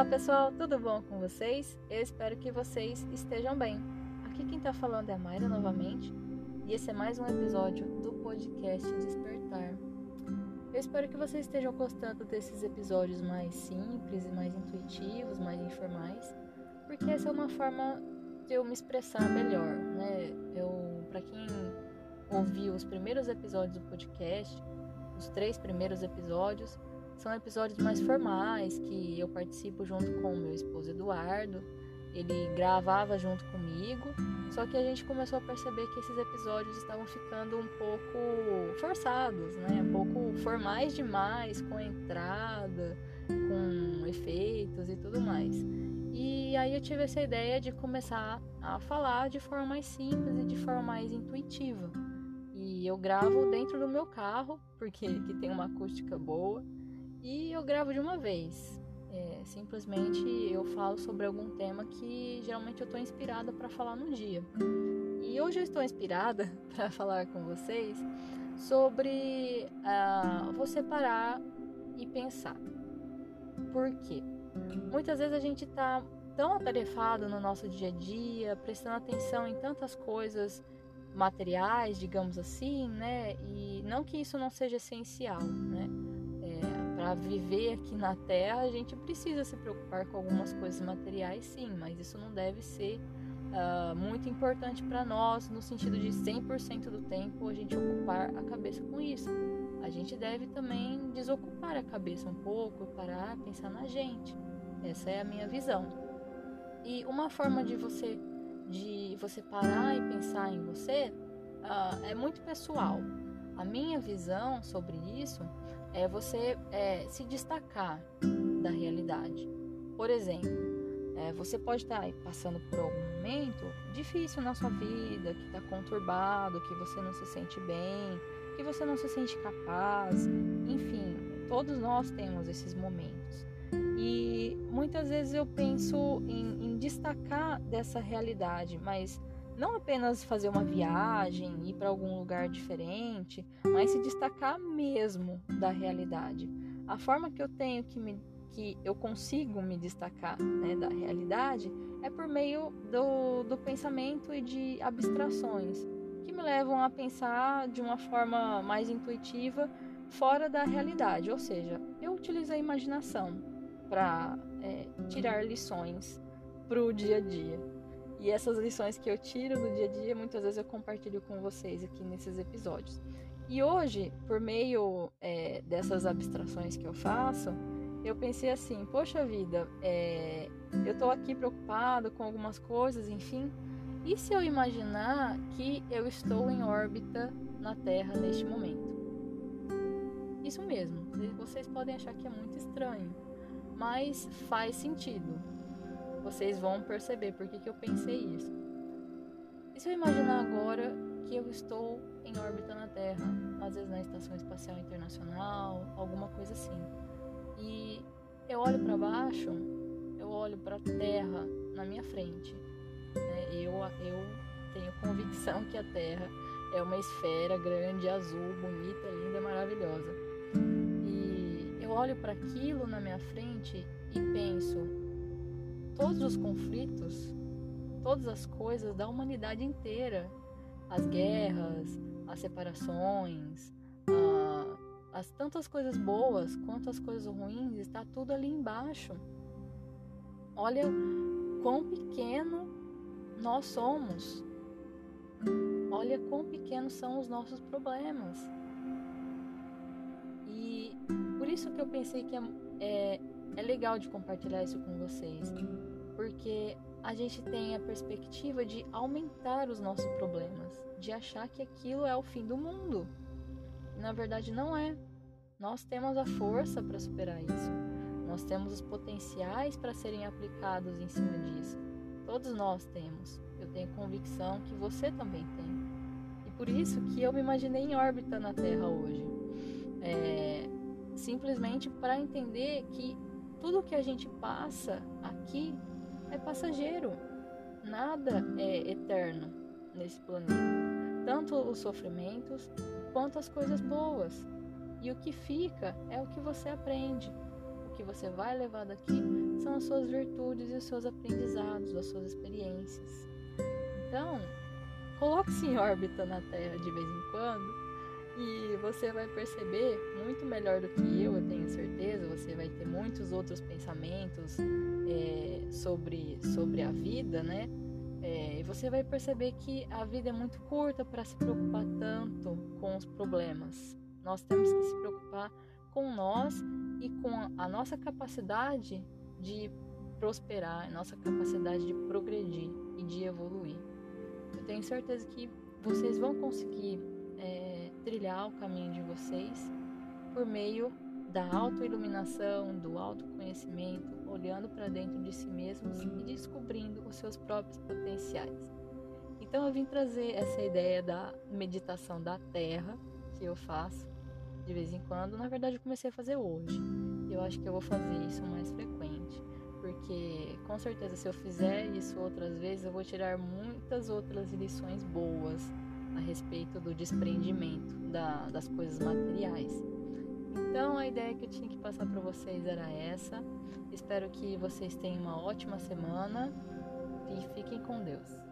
Olá pessoal, tudo bom com vocês? Eu espero que vocês estejam bem. Aqui quem tá falando é a Mayra novamente e esse é mais um episódio do podcast Despertar. Eu espero que vocês estejam gostando desses episódios mais simples mais intuitivos, mais informais, porque essa é uma forma de eu me expressar melhor, né? Eu, para quem ouviu os primeiros episódios do podcast, os três primeiros episódios, são episódios mais formais que eu participo junto com o meu esposo Eduardo. Ele gravava junto comigo, só que a gente começou a perceber que esses episódios estavam ficando um pouco forçados, né? Um pouco formais demais, com entrada, com efeitos e tudo mais. E aí eu tive essa ideia de começar a falar de forma mais simples e de forma mais intuitiva. E eu gravo dentro do meu carro, porque que tem uma acústica boa. E eu gravo de uma vez. É, simplesmente eu falo sobre algum tema que geralmente eu estou inspirada para falar no dia. E hoje eu estou inspirada para falar com vocês sobre uh, você parar e pensar. Por quê? Muitas vezes a gente está tão atarefado no nosso dia a dia, prestando atenção em tantas coisas materiais, digamos assim, né? E não que isso não seja essencial, né? Para viver aqui na Terra, a gente precisa se preocupar com algumas coisas materiais, sim, mas isso não deve ser uh, muito importante para nós, no sentido de 100% do tempo a gente ocupar a cabeça com isso. A gente deve também desocupar a cabeça um pouco, parar, pensar na gente. Essa é a minha visão. E uma forma de você de você parar e pensar em você uh, é muito pessoal. A minha visão sobre isso é você é, se destacar da realidade. Por exemplo, é, você pode estar passando por algum momento difícil na sua vida, que está conturbado, que você não se sente bem, que você não se sente capaz, enfim, todos nós temos esses momentos. E muitas vezes eu penso em, em destacar dessa realidade, mas não apenas fazer uma viagem, ir para algum lugar diferente, mas se destacar mesmo da realidade. A forma que eu tenho que me que eu consigo me destacar né, da realidade é por meio do, do pensamento e de abstrações que me levam a pensar de uma forma mais intuitiva fora da realidade, ou seja, eu utilizo a imaginação para é, tirar lições para o dia a dia. E essas lições que eu tiro do dia a dia, muitas vezes eu compartilho com vocês aqui nesses episódios. E hoje, por meio é, dessas abstrações que eu faço, eu pensei assim: poxa vida, é, eu estou aqui preocupado com algumas coisas, enfim. E se eu imaginar que eu estou em órbita na Terra neste momento? Isso mesmo, vocês podem achar que é muito estranho, mas faz sentido vocês vão perceber por que, que eu pensei isso. E se eu imaginar agora que eu estou em órbita na Terra, às vezes na Estação Espacial Internacional, alguma coisa assim, e eu olho para baixo, eu olho para a Terra na minha frente. Né? Eu, eu tenho convicção que a Terra é uma esfera grande, azul, bonita, linda, maravilhosa. E eu olho para aquilo na minha frente e penso: todos os conflitos, todas as coisas da humanidade inteira, as guerras, as separações, as tantas coisas boas quanto as coisas ruins, está tudo ali embaixo. Olha quão pequeno nós somos. Olha quão pequenos são os nossos problemas. E por isso que eu pensei que é, é, é legal de compartilhar isso com vocês porque a gente tem a perspectiva de aumentar os nossos problemas, de achar que aquilo é o fim do mundo. Na verdade, não é. Nós temos a força para superar isso. Nós temos os potenciais para serem aplicados em cima disso. Todos nós temos. Eu tenho convicção que você também tem. E por isso que eu me imaginei em órbita na Terra hoje. É, simplesmente para entender que tudo que a gente passa aqui é passageiro. Nada é eterno nesse planeta. Tanto os sofrimentos quanto as coisas boas. E o que fica é o que você aprende. O que você vai levar daqui são as suas virtudes e os seus aprendizados, as suas experiências. Então, coloque-se em órbita na Terra de vez em quando e você vai perceber muito melhor do que eu, eu tenho certeza. Você vai ter muitos outros pensamentos é, sobre, sobre a vida, né? É, e você vai perceber que a vida é muito curta para se preocupar tanto com os problemas. Nós temos que se preocupar com nós e com a nossa capacidade de prosperar, nossa capacidade de progredir e de evoluir. Eu tenho certeza que vocês vão conseguir é, trilhar o caminho de vocês por meio da autoiluminação, do autoconhecimento, olhando para dentro de si mesmos e descobrindo os seus próprios potenciais. Então eu vim trazer essa ideia da meditação da terra que eu faço de vez em quando. Na verdade, eu comecei a fazer hoje. Eu acho que eu vou fazer isso mais frequente, porque com certeza se eu fizer isso outras vezes, eu vou tirar muitas outras lições boas a respeito do desprendimento da, das coisas materiais. Então a ideia que eu tinha que passar para vocês era essa. Espero que vocês tenham uma ótima semana e fiquem com Deus.